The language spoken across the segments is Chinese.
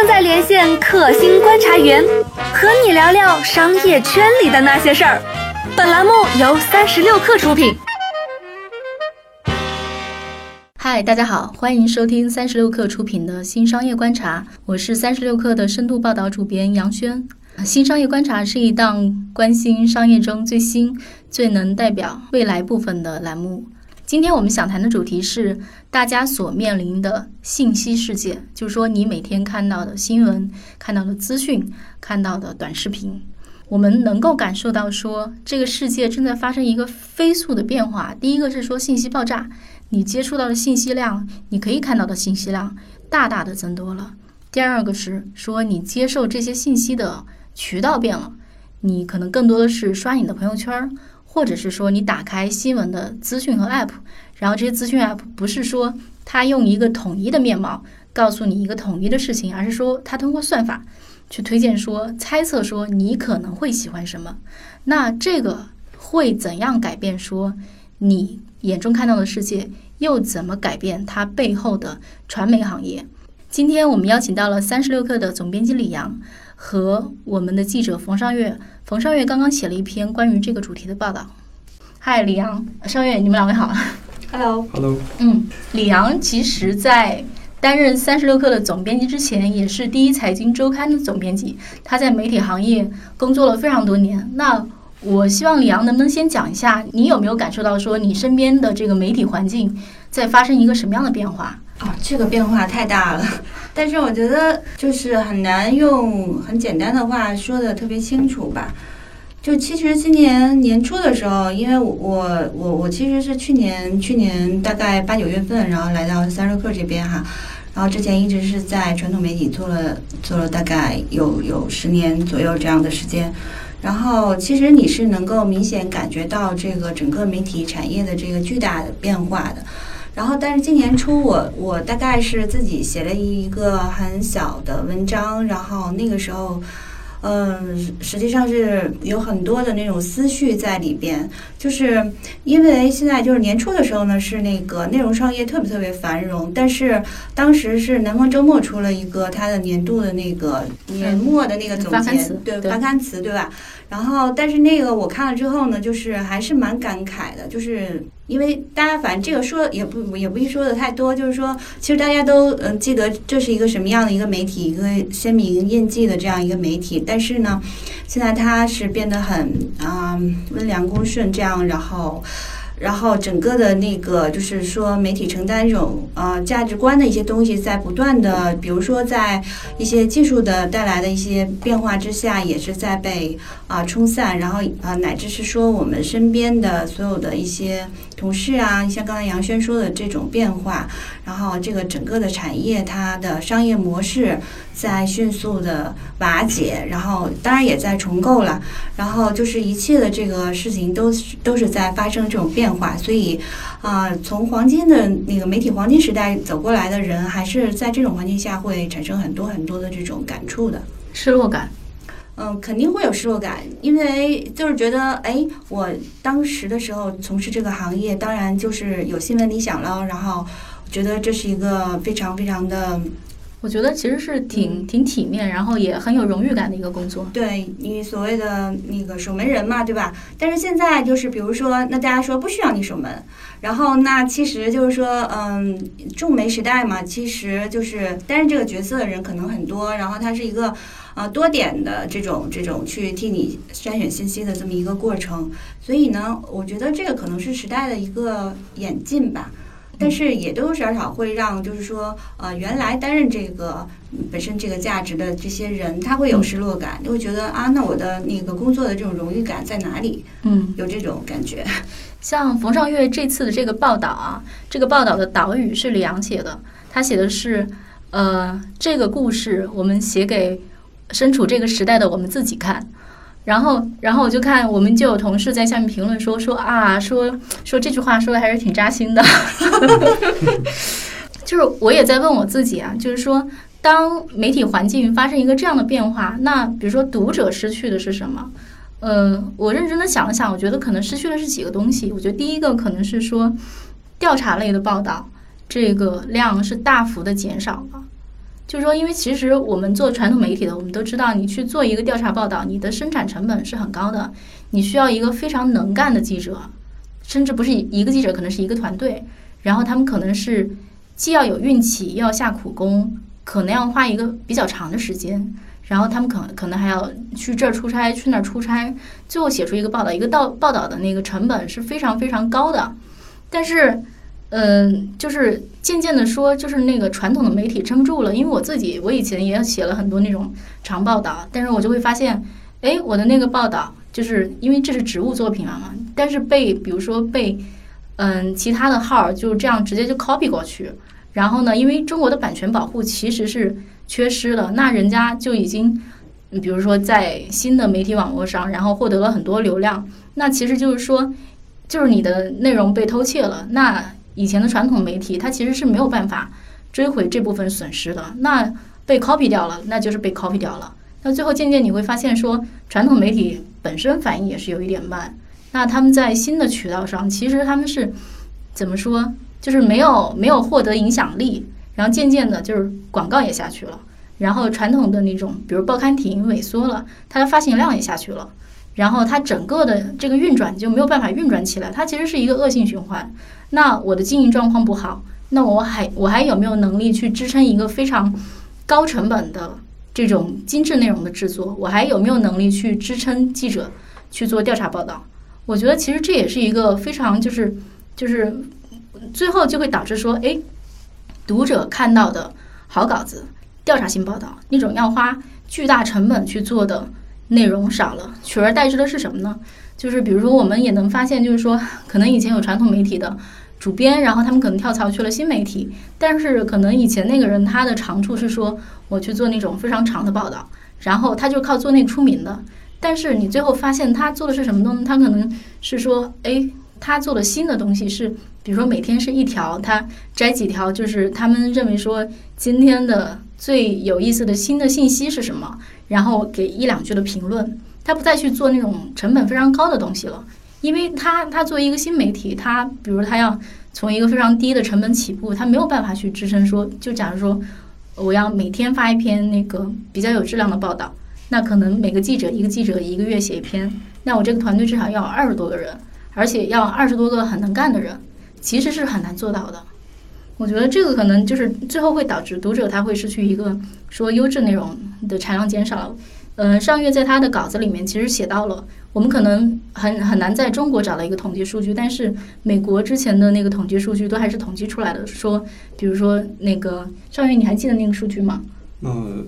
正在连线克星观察员，和你聊聊商业圈里的那些事儿。本栏目由三十六氪出品。嗨，大家好，欢迎收听三十六氪出品的新商业观察，我是三十六氪的深度报道主编杨轩。新商业观察是一档关心商业中最新、最能代表未来部分的栏目。今天我们想谈的主题是大家所面临的信息世界，就是说你每天看到的新闻、看到的资讯、看到的短视频，我们能够感受到说这个世界正在发生一个飞速的变化。第一个是说信息爆炸，你接触到的信息量，你可以看到的信息量大大的增多了。第二个是说你接受这些信息的渠道变了，你可能更多的是刷你的朋友圈儿。或者是说你打开新闻的资讯和 App，然后这些资讯 App 不是说它用一个统一的面貌告诉你一个统一的事情，而是说它通过算法去推荐说猜测说你可能会喜欢什么。那这个会怎样改变说你眼中看到的世界，又怎么改变它背后的传媒行业？今天我们邀请到了三十六氪的总编辑李阳。和我们的记者冯尚月，冯尚月刚刚写了一篇关于这个主题的报道。嗨，李阳、尚月，你们两位好。Hello，Hello。嗯，李阳其实，在担任三十六氪的总编辑之前，也是第一财经周刊的总编辑。他在媒体行业工作了非常多年。那我希望李阳能不能先讲一下，你有没有感受到说，你身边的这个媒体环境在发生一个什么样的变化？哦，这个变化太大了。但是我觉得就是很难用很简单的话说的特别清楚吧。就其实今年年初的时候，因为我我我其实是去年去年大概八九月份，然后来到三十克这边哈，然后之前一直是在传统媒体做了做了大概有有十年左右这样的时间，然后其实你是能够明显感觉到这个整个媒体产业的这个巨大的变化的。然后，但是今年初我我大概是自己写了一个很小的文章，然后那个时候，嗯，实际上是有很多的那种思绪在里边，就是因为现在就是年初的时候呢，是那个内容创业特别特别繁荣，但是当时是南方周末出了一个它的年度的那个年末的那个总结，对发刊词，对吧？然后，但是那个我看了之后呢，就是还是蛮感慨的，就是因为大家反正这个说也不也不一说的太多，就是说其实大家都嗯记得这是一个什么样的一个媒体，一个鲜明印记的这样一个媒体，但是呢，现在它是变得很啊温良恭顺这样，然后。然后整个的那个就是说，媒体承担这种呃价值观的一些东西，在不断的，比如说在一些技术的带来的一些变化之下，也是在被啊冲散。然后啊，乃至是说我们身边的所有的一些同事啊，像刚才杨轩说的这种变化，然后这个整个的产业它的商业模式在迅速的瓦解，然后当然也在重构了。然后就是一切的这个事情都都是在发生这种变。化，所以啊，从黄金的那个媒体黄金时代走过来的人，还是在这种环境下会产生很多很多的这种感触的失落感。嗯，肯定会有失落感，因为就是觉得，哎，我当时的时候从事这个行业，当然就是有新闻理想了，然后觉得这是一个非常非常的。我觉得其实是挺挺体面，然后也很有荣誉感的一个工作。对你所谓的那个守门人嘛，对吧？但是现在就是，比如说，那大家说不需要你守门，然后那其实就是说，嗯，众媒时代嘛，其实就是担任这个角色的人可能很多，然后他是一个啊多点的这种这种去替你筛选信息的这么一个过程。所以呢，我觉得这个可能是时代的一个演进吧。但是也多多少少会让，就是说，呃，原来担任这个本身这个价值的这些人，他会有失落感，就会觉得啊，那我的那个工作的这种荣誉感在哪里？嗯，有这种感觉。像冯绍月这次的这个报道啊，这个报道的导语是李阳写的，他写的是，呃，这个故事我们写给身处这个时代的我们自己看。然后，然后我就看，我们就有同事在下面评论说说啊，说说这句话说的还是挺扎心的。就是我也在问我自己啊，就是说，当媒体环境发生一个这样的变化，那比如说读者失去的是什么？呃，我认真的想了想，我觉得可能失去的是几个东西。我觉得第一个可能是说，调查类的报道这个量是大幅的减少了。就是说，因为其实我们做传统媒体的，我们都知道，你去做一个调查报道，你的生产成本是很高的，你需要一个非常能干的记者，甚至不是一个记者，可能是一个团队，然后他们可能是既要有运气，又要下苦功，可能要花一个比较长的时间，然后他们可能可能还要去这儿出差，去那儿出差，最后写出一个报道，一个到报道的那个成本是非常非常高的，但是。嗯，就是渐渐的说，就是那个传统的媒体撑不住了。因为我自己，我以前也写了很多那种长报道，但是我就会发现，哎，我的那个报道，就是因为这是职务作品嘛，但是被比如说被嗯其他的号就这样直接就 copy 过去，然后呢，因为中国的版权保护其实是缺失了，那人家就已经，比如说在新的媒体网络上，然后获得了很多流量，那其实就是说，就是你的内容被偷窃了，那。以前的传统媒体，它其实是没有办法追回这部分损失的。那被 copy 掉了，那就是被 copy 掉了。那最后渐渐你会发现，说传统媒体本身反应也是有一点慢。那他们在新的渠道上，其实他们是怎么说？就是没有没有获得影响力，然后渐渐的，就是广告也下去了。然后传统的那种，比如报刊亭萎缩了，它的发行量也下去了。然后它整个的这个运转就没有办法运转起来，它其实是一个恶性循环。那我的经营状况不好，那我还我还有没有能力去支撑一个非常高成本的这种精致内容的制作？我还有没有能力去支撑记者去做调查报道？我觉得其实这也是一个非常就是就是最后就会导致说，哎，读者看到的好稿子、调查性报道那种要花巨大成本去做的内容少了，取而代之的是什么呢？就是比如说我们也能发现，就是说可能以前有传统媒体的。主编，然后他们可能跳槽去了新媒体，但是可能以前那个人他的长处是说我去做那种非常长的报道，然后他就靠做那个出名的。但是你最后发现他做的是什么东西？他可能是说，哎，他做的新的东西是，比如说每天是一条，他摘几条，就是他们认为说今天的最有意思的新的信息是什么，然后给一两句的评论，他不再去做那种成本非常高的东西了。因为他他作为一个新媒体，他比如他要从一个非常低的成本起步，他没有办法去支撑说，就假如说我要每天发一篇那个比较有质量的报道，那可能每个记者一个记者一个月写一篇，那我这个团队至少要有二十多个人，而且要二十多个很能干的人，其实是很难做到的。我觉得这个可能就是最后会导致读者他会失去一个说优质内容的产量减少。嗯，上月在他的稿子里面其实写到了。我们可能很很难在中国找到一个统计数据，但是美国之前的那个统计数据都还是统计出来的。说，比如说那个上月，你还记得那个数据吗？嗯，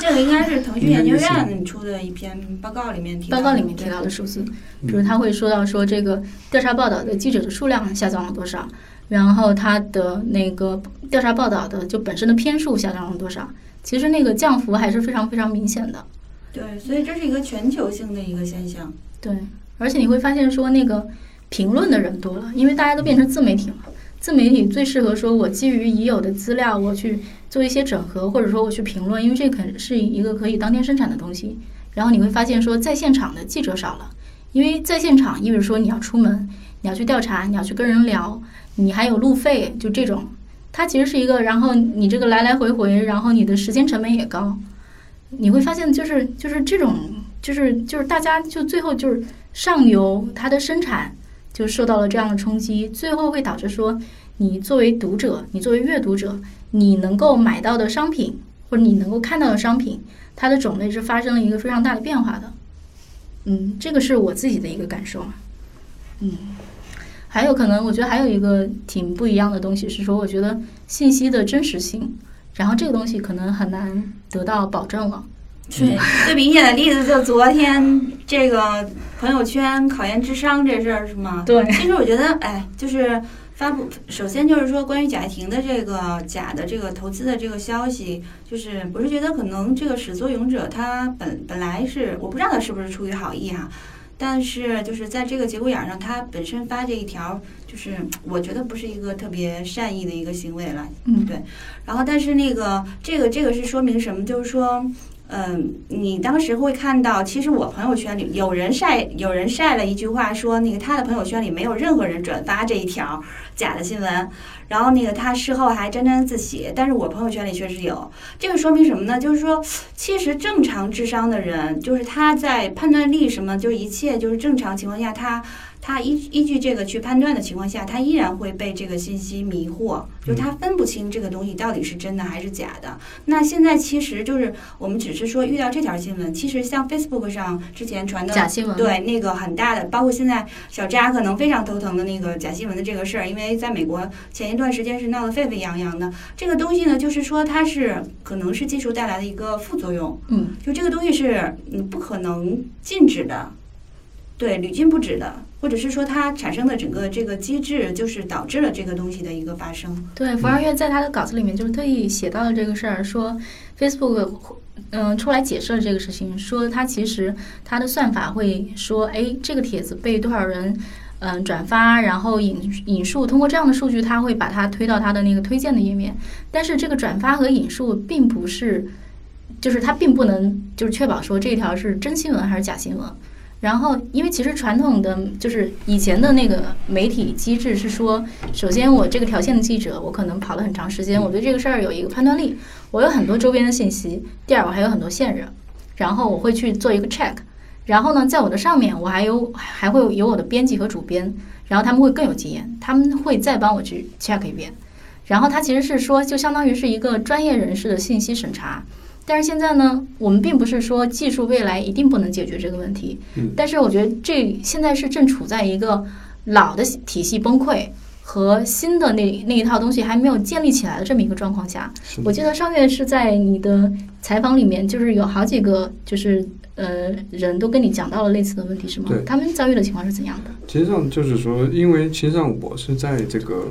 这个应该是腾讯研究院出的一篇报告里面提报告里面提到的数字，比如他会说到说这个调查报道的记者的数量下降了多少，然后它的那个调查报道的就本身的篇数下降了多少，其实那个降幅还是非常非常明显的。对，所以这是一个全球性的一个现象。对，而且你会发现说那个评论的人多了，因为大家都变成自媒体了。自媒体最适合说我基于已有的资料，我去做一些整合，或者说我去评论，因为这肯是一个可以当天生产的东西。然后你会发现说在现场的记者少了，因为在现场意味着说你要出门，你要去调查，你要去跟人聊，你还有路费，就这种，它其实是一个，然后你这个来来回回，然后你的时间成本也高。你会发现，就是就是这种，就是就是大家就最后就是上游它的生产就受到了这样的冲击，最后会导致说，你作为读者，你作为阅读者，你能够买到的商品或者你能够看到的商品，它的种类是发生了一个非常大的变化的。嗯，这个是我自己的一个感受。嗯，还有可能，我觉得还有一个挺不一样的东西是说，我觉得信息的真实性。然后这个东西可能很难得到保证了。对，最明显的例子就昨天这个朋友圈考验智商这事儿是吗？对。其实我觉得，哎，就是发布，首先就是说关于贾跃亭的这个假的这个投资的这个消息，就是我是觉得可能这个始作俑者他本本来是我不知道他是不是出于好意哈。但是就是在这个节骨眼上，他本身发这一条，就是我觉得不是一个特别善意的一个行为了。嗯，对。然后，但是那个这个这个是说明什么？就是说，嗯，你当时会看到，其实我朋友圈里有人晒，有人晒了一句话说，那个他的朋友圈里没有任何人转发这一条假的新闻，然后那个他事后还沾沾自喜，但是我朋友圈里确实有，这个说明什么呢？就是说，其实正常智商的人，就是他在判断力什么，就是一切就是正常情况下，他。他依依据这个去判断的情况下，他依然会被这个信息迷惑，就是他分不清这个东西到底是真的还是假的。那现在其实就是我们只是说遇到这条新闻，其实像 Facebook 上之前传的假新闻，对那个很大的，包括现在小扎可能非常头疼的那个假新闻的这个事儿，因为在美国前一段时间是闹得沸沸扬扬的。这个东西呢，就是说它是可能是技术带来的一个副作用，嗯，就这个东西是你不可能禁止的，对，屡禁不止的。或者是说它产生的整个这个机制，就是导致了这个东西的一个发生。对，福二月在他的稿子里面就是特意写到了这个事儿，说 Facebook 嗯出来解释了这个事情，说它其实它的算法会说，哎，这个帖子被多少人嗯转发，然后引引述，通过这样的数据，它会把它推到它的那个推荐的页面。但是这个转发和引述并不是，就是它并不能就是确保说这条是真新闻还是假新闻。然后，因为其实传统的就是以前的那个媒体机制是说，首先我这个条线的记者，我可能跑了很长时间，我对这个事儿有一个判断力，我有很多周边的信息。第二，我还有很多线人，然后我会去做一个 check。然后呢，在我的上面，我还有还会有我的编辑和主编，然后他们会更有经验，他们会再帮我去 check 一遍。然后他其实是说，就相当于是一个专业人士的信息审查。但是现在呢，我们并不是说技术未来一定不能解决这个问题。嗯。但是我觉得这现在是正处在一个老的体系崩溃和新的那那一套东西还没有建立起来的这么一个状况下。我记得上月是在你的采访里面，就是有好几个就是呃人都跟你讲到了类似的问题，是吗？对。他们遭遇的情况是怎样的？其实上就是说，因为其实上我是在这个。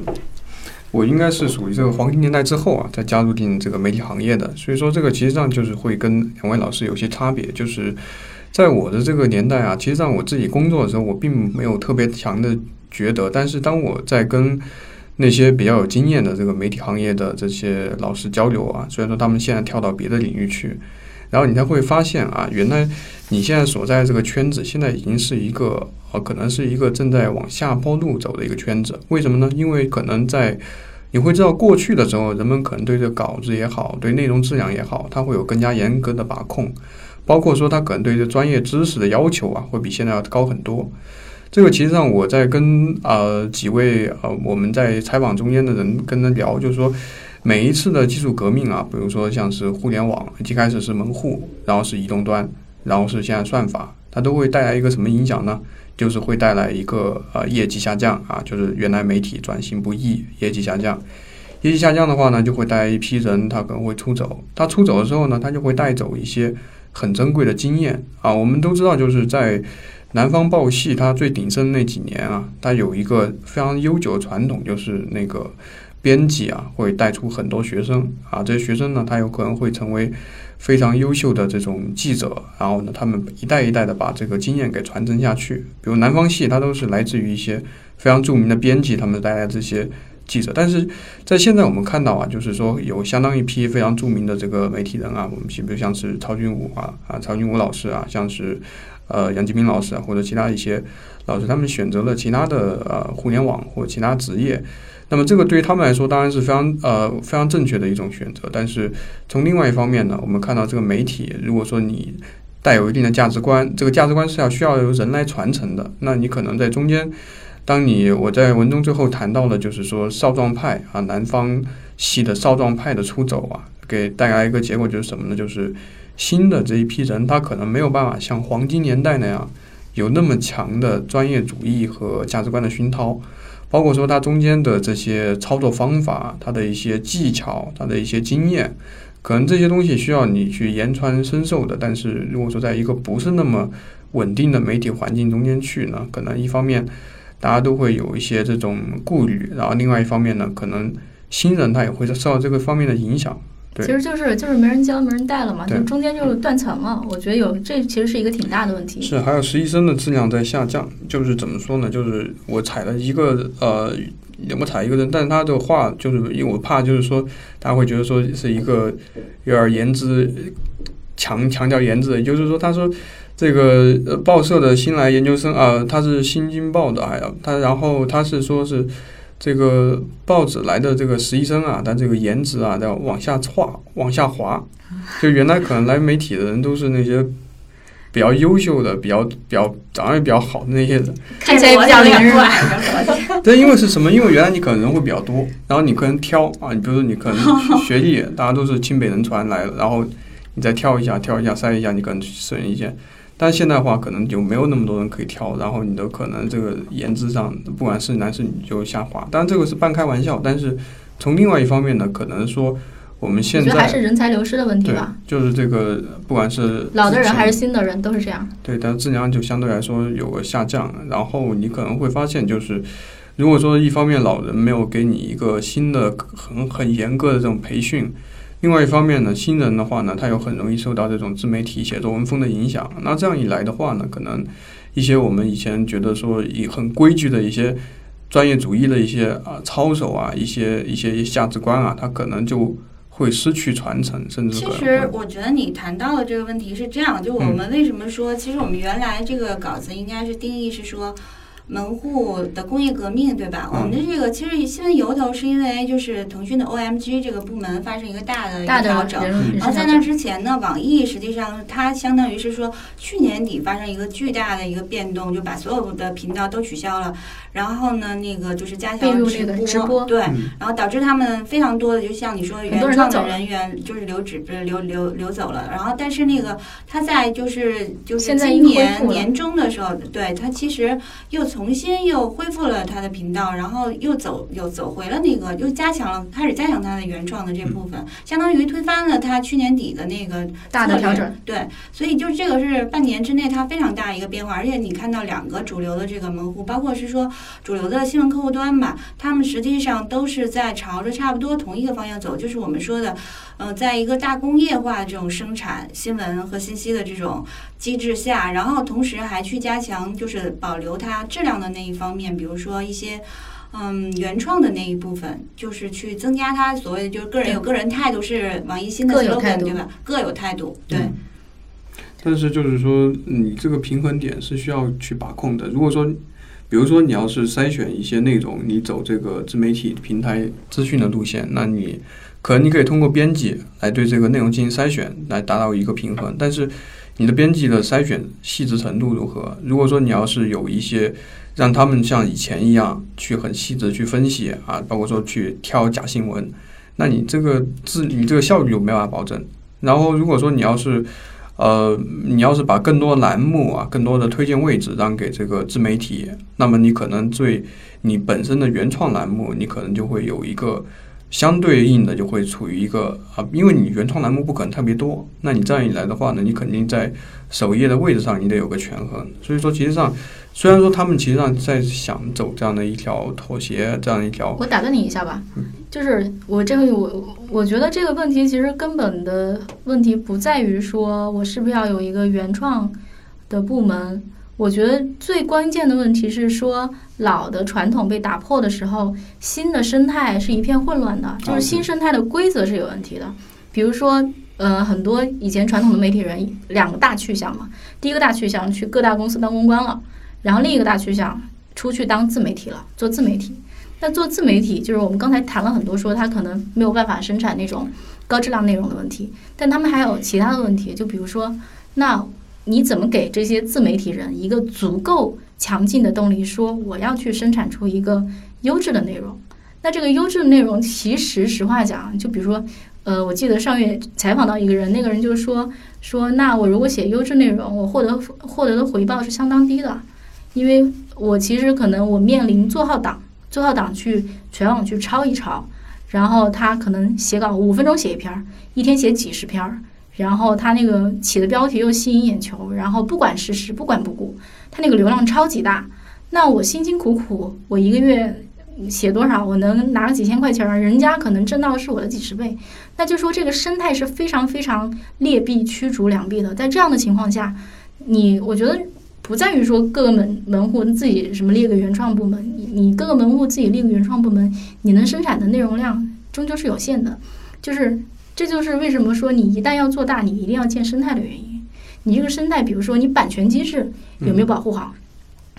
我应该是属于这个黄金年代之后啊，再加入进这个媒体行业的，所以说这个其实上就是会跟两位老师有些差别。就是在我的这个年代啊，其实上我自己工作的时候，我并没有特别强的觉得，但是当我在跟那些比较有经验的这个媒体行业的这些老师交流啊，虽然说他们现在跳到别的领域去，然后你才会发现啊，原来你现在所在这个圈子，现在已经是一个呃，可能是一个正在往下坡路走的一个圈子。为什么呢？因为可能在你会知道，过去的时候，人们可能对这稿子也好，对内容质量也好，它会有更加严格的把控，包括说他可能对这专业知识的要求啊，会比现在要高很多。这个其实上我在跟呃几位呃我们在采访中间的人跟他聊，就是说每一次的技术革命啊，比如说像是互联网，一开始是门户，然后是移动端，然后是现在算法，它都会带来一个什么影响呢？就是会带来一个呃业绩下降啊，就是原来媒体转型不易，业绩下降，业绩下降的话呢，就会带来一批人，他可能会出走。他出走的时候呢，他就会带走一些很珍贵的经验啊。我们都知道，就是在南方报系它最鼎盛那几年啊，它有一个非常悠久的传统，就是那个编辑啊会带出很多学生啊，这些学生呢，他有可能会成为。非常优秀的这种记者，然后呢，他们一代一代的把这个经验给传承下去。比如南方系，它都是来自于一些非常著名的编辑，他们带来这些记者。但是在现在我们看到啊，就是说有相当一批非常著名的这个媒体人啊，我们比如像是曹军武啊啊，曹军武老师啊，像是呃杨吉斌老师啊，或者其他一些老师，他们选择了其他的呃互联网或其他职业。那么这个对于他们来说当然是非常呃非常正确的一种选择，但是从另外一方面呢，我们看到这个媒体，如果说你带有一定的价值观，这个价值观是要需要由人来传承的，那你可能在中间，当你我在文中最后谈到了，就是说少壮派啊，南方系的少壮派的出走啊，给带来一个结果就是什么呢？就是新的这一批人，他可能没有办法像黄金年代那样有那么强的专业主义和价值观的熏陶。包括说它中间的这些操作方法，它的一些技巧，它的一些经验，可能这些东西需要你去言传身授的。但是如果说在一个不是那么稳定的媒体环境中间去呢，可能一方面大家都会有一些这种顾虑，然后另外一方面呢，可能新人他也会受到这个方面的影响。其实就是就是没人教没人带了嘛，就中间就断层了。我觉得有这其实是一个挺大的问题。是，还有实习生的质量在下降。就是怎么说呢？就是我踩了一个呃，我踩一个人，但是他的话就是因为我怕就是说大家会觉得说是一个有点颜值强强调颜值，也就是说，他说这个呃报社的新来研究生啊、他是新京报的，还有他，然后他是说是这个报纸来的这个实习生啊，他这个颜值啊要往下滑，往下滑，就原来可能来媒体的人都是那些。比较优秀的、比较比较长得也比较好的那些人，看起来比较凌乱。但因为是什么？因为原来你可能人会比较多，然后你可能挑啊，你比如说你可能学历，大家都是清北人传来的，然后你再挑一下、挑一下、筛一下，你可能省一些。但现在的话，可能就没有那么多人可以挑，然后你的可能这个颜值上，不管是男是女就下滑。当然这个是半开玩笑，但是从另外一方面呢，可能说我们现在觉得还是人才流失的问题吧。，就是这个不管是老的人还是新的人都是这样。对，但质量就相对来说有个下降。然后你可能会发现，就是如果说一方面老人没有给你一个新的很很严格的这种培训，另外一方面呢，新人的话呢，他又很容易受到这种自媒体写作文风的影响。那这样一来的话呢，可能一些我们以前觉得说以很规矩的一些专业主义的一些啊操守啊，一些一些价值观啊，他可能就会失去传承，甚至其实我觉得你谈到的这个问题是这样，就我们为什么说，其实我们原来这个稿子应该是定义是说。门户的工业革命，对吧？嗯。我们的这个其实新闻由头是因为就是腾讯的 OMG 这个部门发生一个大的一个调整，然后在那之前呢，网易实际上它相当于是说去年底发生一个巨大的一个变动，就把所有的频道都取消了，然后呢，那个就是加强直播对，嗯然后导致他们非常多的，就像你说原创的人员就是留职呃流流流走了，然后但是那个他在就是就是今年年中的时候，对他其实又重新又恢复了他的频道，然后又走又走回了那个又加强了开始加强他的原创的这部分，相当于推翻了他去年底的那个大的调整。对，所以就是这个是半年之内它非常大一个变化，而且你看到两个主流的这个门户，包括是说主流的新闻客户端吧，他们实际上都是在朝着差不多同一个方向走，就是我们说的，呃，在一个大工业化这种生产新闻和信息的这种机制下，然后同时还去加强就是保留它质量的那一方面，比如说一些。嗯，原创的那一部分就是去增加它所谓的就是个人有个人态度，是王一新的 slogan 度对吧？各有态度，对。嗯但是就是说，你这个平衡点是需要去把控的。如果说，比如说你要是筛选一些内容，你走这个自媒体平台资讯的路线，那你可能你可以通过编辑来对这个内容进行筛选，来达到一个平衡。但是你的编辑的筛选细致程度如何？如果说你要是有一些让他们像以前一样去很细致去分析啊，包括说去挑假新闻，那你这个自你这个效率就没办法保证。然后如果说你要是呃，你要是把更多栏目啊，更多的推荐位置让给这个自媒体，那么你可能对你本身的原创栏目，你可能就会有一个相对应的就会处于一个啊，因为你原创栏目不可能特别多，那你这样一来的话呢，你肯定在首页的位置上你得有个权衡。所以说，其实上虽然说他们其实上在想走这样的一条妥协，这样一条我打断你一下吧，就是我这个我我觉得这个问题其实根本的问题不在于说我是不是要有一个原创的部门，我觉得最关键的问题是说老的传统被打破的时候，新的生态是一片混乱的，就是新生态的规则是有问题的，比如说。呃，很多以前传统的媒体人两个大去向嘛，第一个大去向去各大公司当公关了，然后另一个大去向出去当自媒体了，做自媒体。那做自媒体，就是我们刚才谈了很多，说他可能没有办法生产那种高质量内容的问题，但他们还有其他的问题，就比如说，那你怎么给这些自媒体人一个足够强劲的动力，说我要去生产出一个优质的内容？那这个优质的内容，其实实话讲，就比如说，呃，我记得上月采访到一个人，那个人就说说，那我如果写优质内容，我获得获得的回报是相当低的，因为我其实可能我面临做号党。做号党去全网去抄一抄，然后他可能写稿五分钟写一篇儿，一天写几十篇儿，然后他那个起的标题又吸引眼球，然后不管事实不管不顾，他那个流量超级大。那我辛辛苦苦，我一个月写多少，我能拿个几千块钱儿，人家可能挣到的是我的几十倍。那就说这个生态是非常非常劣币驱逐良币的。在这样的情况下，你我觉得。不在于说各个门门户自己什么列个原创部门，你你各个门户自己列个原创部门，你能生产的内容量终究是有限的。就是这就是为什么说你一旦要做大，你一定要建生态的原因。你这个生态，比如说你版权机制有没有保护好？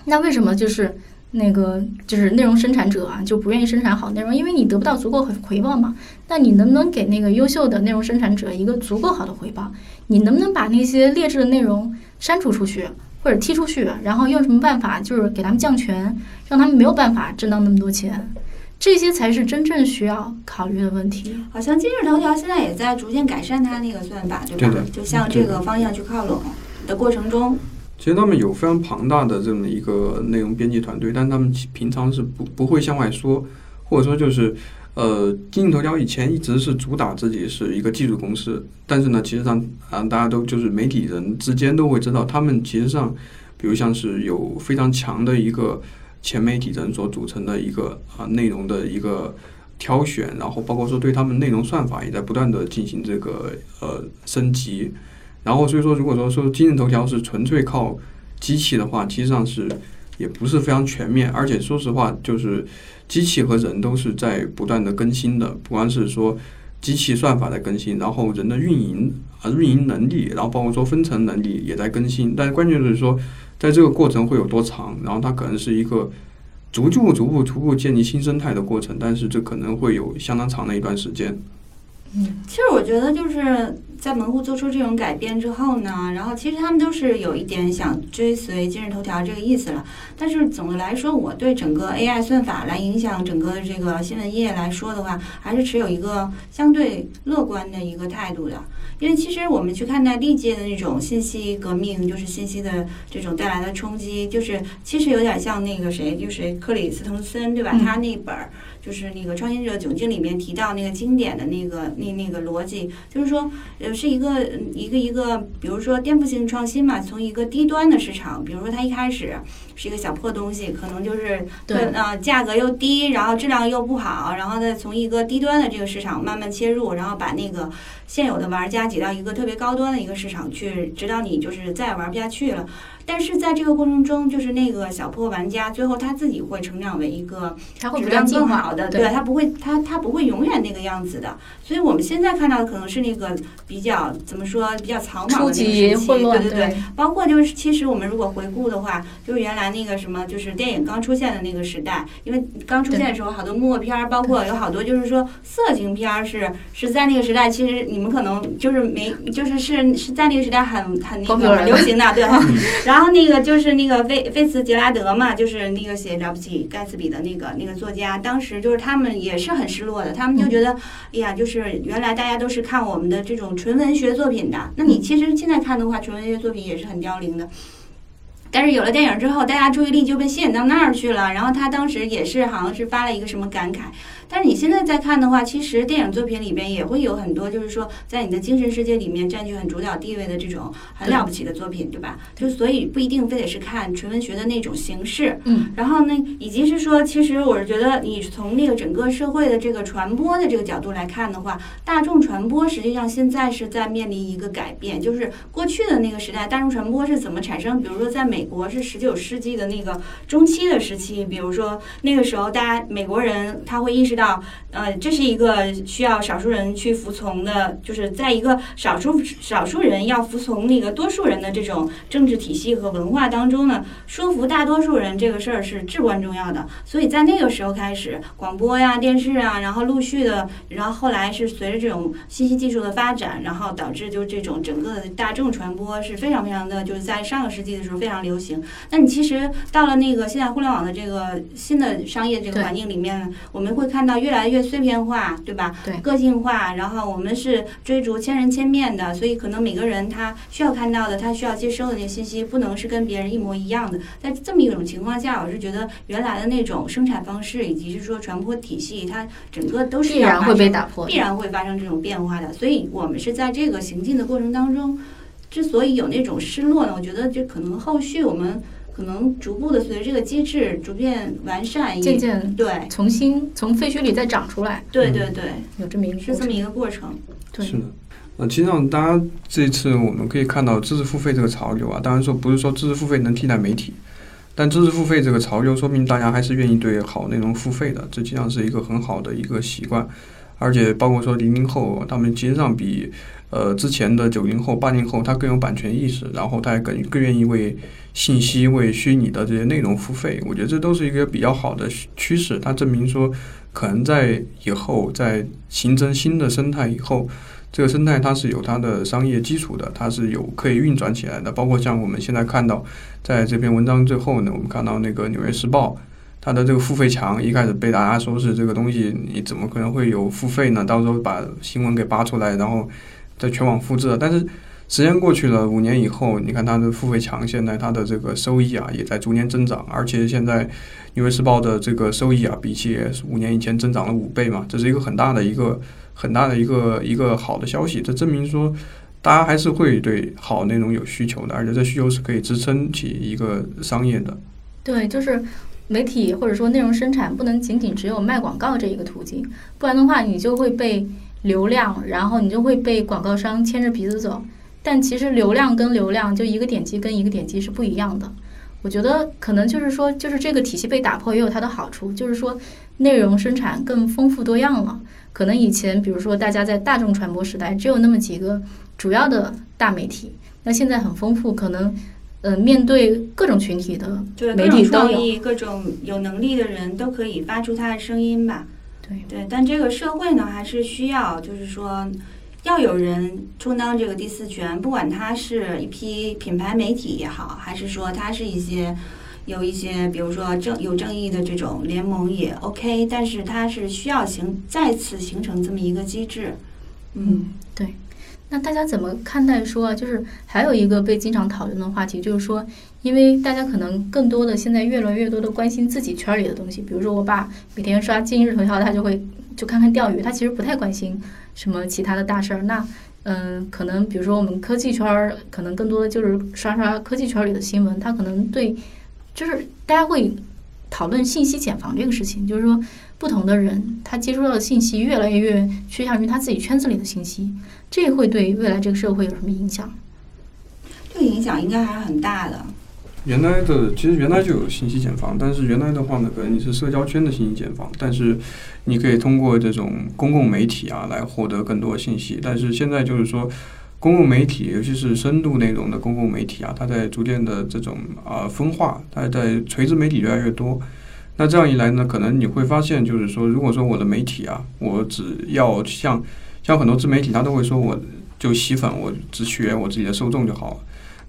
那为什么就是那个就是内容生产者啊就不愿意生产好内容？因为你得不到足够回报嘛。那你能不能给那个优秀的内容生产者一个足够好的回报？你能不能把那些劣质的内容删除出去？或者踢出去，然后用什么办法，就是给他们降权，让他们没有办法挣到那么多钱，这些才是真正需要考虑的问题。好像今日头条现在也在逐渐改善它那个算法，对吧？就向这个方向去靠拢的过程中。其实他们有非常庞大的这么一个内容编辑团队，但他们平常是不不会向外说，或者说就是。呃，今日头条以前一直是主打自己是一个技术公司，但是呢，其实上啊，大家都就是媒体人之间都会知道，他们其实上，比如像是有非常强的一个前媒体人所组成的一个啊内容的一个挑选，然后包括说对他们内容算法也在不断的进行这个呃升级，然后所以说如果说说今日头条是纯粹靠机器的话，其实上是也不是非常全面，而且说实话就是。机器和人都是在不断的更新的，不光是说机器算法在更新，然后人的运营啊运营能力，然后包括说分层能力也在更新。但是关键就是说，在这个过程会有多长？然后它可能是一个逐步、逐步、逐步建立新生态的过程，但是这可能会有相当长的一段时间。嗯，其实我觉得就是在门户做出这种改变之后呢，然后其实他们都是有一点想追随今日头条这个意思了。但是总的来说，我对整个 AI 算法来影响整个这个新闻业来说的话，还是持有一个相对乐观的一个态度的。因为其实我们去看待历届的那种信息革命，就是信息的这种带来的冲击，就是其实有点像那个谁，就是克里斯滕森，对吧？他那本儿。就是那个《创新者窘境》里面提到那个经典的那个那那个逻辑，就是说，呃，是一个一个一个，比如说颠覆性创新嘛，从一个低端的市场，比如说它一开始是一个小破东西，可能就是对呃价格又低，然后质量又不好，然后再从一个低端的这个市场慢慢切入，然后把那个现有的玩家挤到一个特别高端的一个市场去，直到你就是再也玩不下去了。但是在这个过程中，就是那个小破玩家，最后他自己会成长为一个质量更好的，对他不会，他他不会永远那个样子的。所以我们现在看到的可能是那个比较怎么说，比较草莽的那个时期，对对对。包括就是其实我们如果回顾的话，就是原来那个什么，就是电影刚出现的那个时代，因为刚出现的时候好多默片儿，包括有好多就是说色情片儿是是在那个时代，其实你们可能就是没就是是是在那个时代很很那个流行的，对哈。然然后那个就是那个菲菲茨杰拉德嘛，就是那个写《了不起盖茨比》的那个那个作家，当时就是他们也是很失落的，他们就觉得，哎呀，就是原来大家都是看我们的这种纯文学作品的，那你其实现在看的话，纯文学作品也是很凋零的。但是有了电影之后，大家注意力就被吸引到那儿去了。然后他当时也是好像是发了一个什么感慨。但是你现在再看的话，其实电影作品里边也会有很多，就是说在你的精神世界里面占据很主导地位的这种很了不起的作品，对吧？就所以不一定非得是看纯文学的那种形式。嗯。然后呢，以及是说，其实我是觉得，你从那个整个社会的这个传播的这个角度来看的话，大众传播实际上现在是在面临一个改变，就是过去的那个时代，大众传播是怎么产生？比如说，在美国是十九世纪的那个中期的时期，比如说那个时候，大家美国人他会意识到。呃，这是一个需要少数人去服从的，就是在一个少数少数人要服从那个多数人的这种政治体系和文化当中呢，说服大多数人这个事儿是至关重要的。所以在那个时候开始，广播呀、电视啊，然后陆续的，然后后来是随着这种信息技术的发展，然后导致就这种整个的大众传播是非常非常的，就是在上个世纪的时候非常流行。那你其实到了那个现在互联网的这个新的商业这个环境里面，我们会看到。越来越碎片化，对吧？对，个性化。然后我们是追逐千人千面的，所以可能每个人他需要看到的，他需要接收的那些信息，不能是跟别人一模一样的。在这么一种情况下，我是觉得原来的那种生产方式以及是说传播体系，它整个都是必然会被打破，必然会发生这种变化的。所以我们是在这个行进的过程当中，之所以有那种失落呢，我觉得这可能后续我们。可能逐步的随着这个机制逐渐完善，渐渐对重新从废墟里再长出来。对对对，有这么一个是这么一个过程。对，是的。呃，其实上大家这次我们可以看到知识付费这个潮流啊，当然说不是说知识付费能替代媒体，但知识付费这个潮流说明大家还是愿意对好内容付费的，这实际上是一个很好的一个习惯。而且包括说零零后，他们其实上比呃之前的九零后、八零后，他更有版权意识，然后他也更更愿意为信息、为虚拟的这些内容付费。我觉得这都是一个比较好的趋势，它证明说，可能在以后在形成新的生态以后。这个生态它是有它的商业基础的，它是有可以运转起来的。包括像我们现在看到，在这篇文章最后呢，我们看到那个《纽约时报》，它的这个付费墙一开始被大家说是这个东西，你怎么可能会有付费呢？到时候把新闻给扒出来，然后在全网复制。但是时间过去了五年以后，你看它的付费墙现在它的这个收益啊也在逐年增长，而且现在《纽约时报》的这个收益啊，比起五年以前增长了五倍嘛，这是一个很大的一个。很大的一个一个好的消息，这证明说，大家还是会对好内容有需求的，而且这需求是可以支撑起一个商业的。对，就是媒体或者说内容生产不能仅仅只有卖广告这一个途径，不然的话你就会被流量，然后你就会被广告商牵着鼻子走。但其实流量跟流量就一个点击跟一个点击是不一样的。我觉得可能就是说，就是这个体系被打破也有它的好处，就是说内容生产更丰富多样了。可能以前，比如说大家在大众传播时代只有那么几个主要的大媒体，那现在很丰富，可能呃面对各种群体的媒体都有，各种有能力的人都可以发出他的声音吧。对对，但这个社会呢，还是需要就是说要有人充当这个第四权，不管他是一批品牌媒体也好，还是说他是一些。有一些，比如说正有正义的这种联盟也 OK，但是他是需要形再次形成这么一个机制。嗯，对。那大家怎么看待说啊，就是还有一个被经常讨论的话题，就是说，因为大家可能更多的现在越来越多的关心自己圈里的东西，比如说我爸每天刷今日头条，他就会就看看钓鱼，他其实不太关心什么其他的大事儿。那嗯，可能比如说我们科技圈儿，可能更多的就是刷刷科技圈里的新闻，他可能对。就是大家会讨论信息茧房这个事情，就是说不同的人他接触到的信息越来越趋向于他自己圈子里的信息，这会对未来这个社会有什么影响？这个影响应该还是很大的。原来的其实原来就有信息茧房，但是原来的话呢，可能你是社交圈的信息茧房，但是你可以通过这种公共媒体啊来获得更多的信息，但是现在就是说。公共媒体，尤其是深度内容的公共媒体啊，它在逐渐的这种啊分化，它在垂直媒体越来越多。那这样一来呢，可能你会发现，就是说，如果说我的媒体啊，我只要像像很多自媒体，他都会说，我就吸粉，我只学我自己的受众就好了。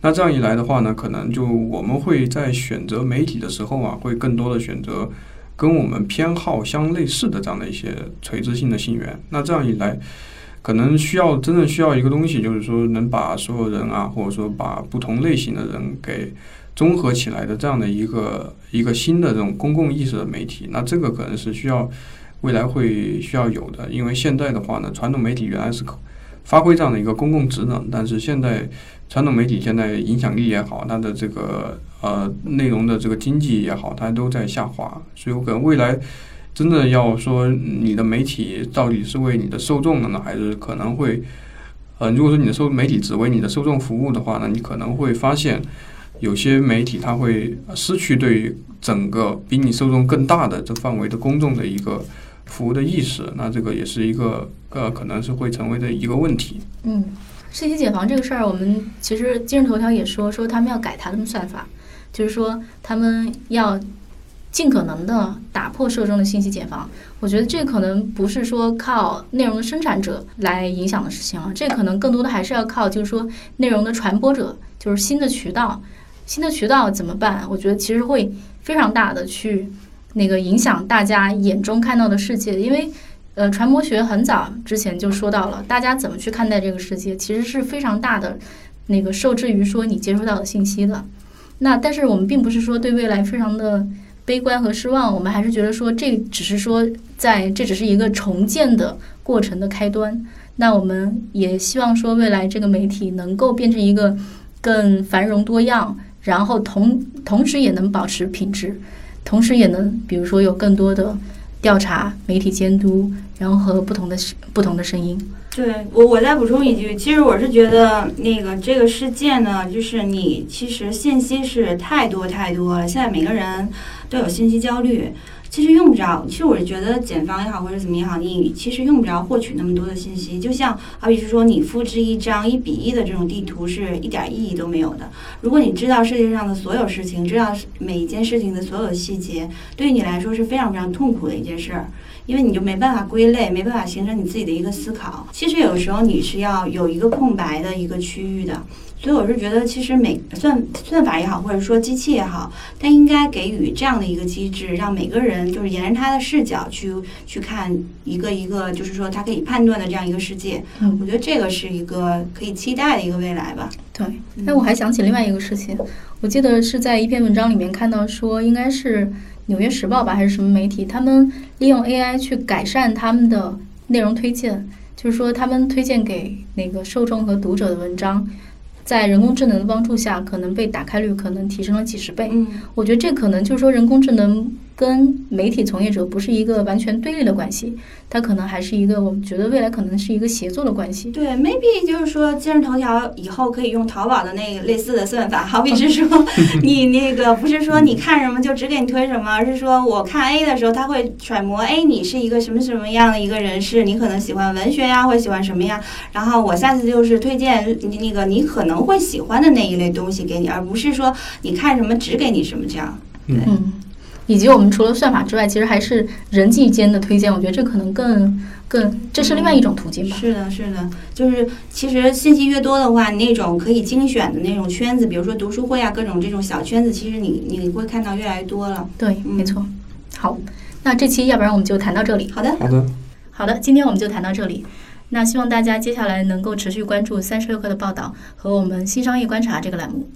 那这样一来的话呢，可能就我们会在选择媒体的时候啊，会更多的选择跟我们偏好相类似的这样的一些垂直性的信源。那这样一来。可能需要真正需要一个东西，就是说能把所有人啊，或者说把不同类型的人给综合起来的这样的一个一个新的这种公共意识的媒体。那这个可能是需要未来会需要有的，因为现在的话呢，传统媒体原来是发挥这样的一个公共职能，但是现在传统媒体现在影响力也好，它的这个呃内容的这个经济也好，它都在下滑，所以我可能未来。真的要说你的媒体到底是为你的受众的呢，还是可能会，呃，如果说你的受媒体只为你的受众服务的话呢，你可能会发现有些媒体它会失去对于整个比你受众更大的这范围的公众的一个服务的意识，那这个也是一个呃，可能是会成为的一个问题。嗯，信息解房这个事儿，我们其实今日头条也说说他们要改他们算法，就是说他们要。尽可能的打破受众的信息茧房，我觉得这可能不是说靠内容的生产者来影响的事情了，这可能更多的还是要靠就是说内容的传播者，就是新的渠道，新的渠道怎么办？我觉得其实会非常大的去那个影响大家眼中看到的世界，因为呃传播学很早之前就说到了，大家怎么去看待这个世界，其实是非常大的那个受制于说你接收到的信息的。那但是我们并不是说对未来非常的。悲观和失望，我们还是觉得说，这只是说，在这只是一个重建的过程的开端。那我们也希望说，未来这个媒体能够变成一个更繁荣多样，然后同同时也能保持品质，同时也能，比如说有更多的调查、媒体监督，然后和不同的不同的声音。对我，我再补充一句，其实我是觉得那个这个世界呢，就是你其实信息是太多太多了，现在每个人都有信息焦虑。其实用不着。其实我是觉得减方也好，或者怎么也好，你其实用不着获取那么多的信息。就像好比是说，你复制一张一比一的这种地图是一点意义都没有的。如果你知道世界上的所有事情，知道每一件事情的所有细节，对于你来说是非常非常痛苦的一件事儿。因为你就没办法归类，没办法形成你自己的一个思考。其实有时候你是要有一个空白的一个区域的。所以我是觉得，其实每算算法也好，或者说机器也好，它应该给予这样的一个机制，让每个人就是沿着他的视角去去看一个一个，就是说他可以判断的这样一个世界。嗯，我觉得这个是一个可以期待的一个未来吧。对。哎，我还想起另外一个事情，我记得是在一篇文章里面看到说，应该是《纽约时报》吧，还是什么媒体，他们利用 AI 去改善他们的内容推荐，就是说他们推荐给那个受众和读者的文章。在人工智能的帮助下，可能被打开率可能提升了几十倍。嗯，我觉得这可能就是说人工智能。跟媒体从业者不是一个完全对立的关系，它可能还是一个我们觉得未来可能是一个协作的关系。对，maybe 就是说今日头条以后可以用淘宝的那个类似的算法，好比是说 你那个不是说你看什么就只给你推什么，而是说我看 A 的时候，他会揣摩，哎，你是一个什么什么样的一个人士，你可能喜欢文学呀，或喜欢什么呀，然后我下次就是推荐你那个你可能会喜欢的那一类东西给你，而不是说你看什么只给你什么这样。对。以及我们除了算法之外，其实还是人际间的推荐。我觉得这可能更更，这是另外一种途径吧。是的，是的，就是其实信息越多的话，那种可以精选的那种圈子，比如说读书会啊，各种这种小圈子，其实你你会看到越来越多了。对，没错。好，那这期要不然我们就谈到这里。好的，好的，好的，今天我们就谈到这里。那希望大家接下来能够持续关注三十六氪的报道和我们新商业观察这个栏目。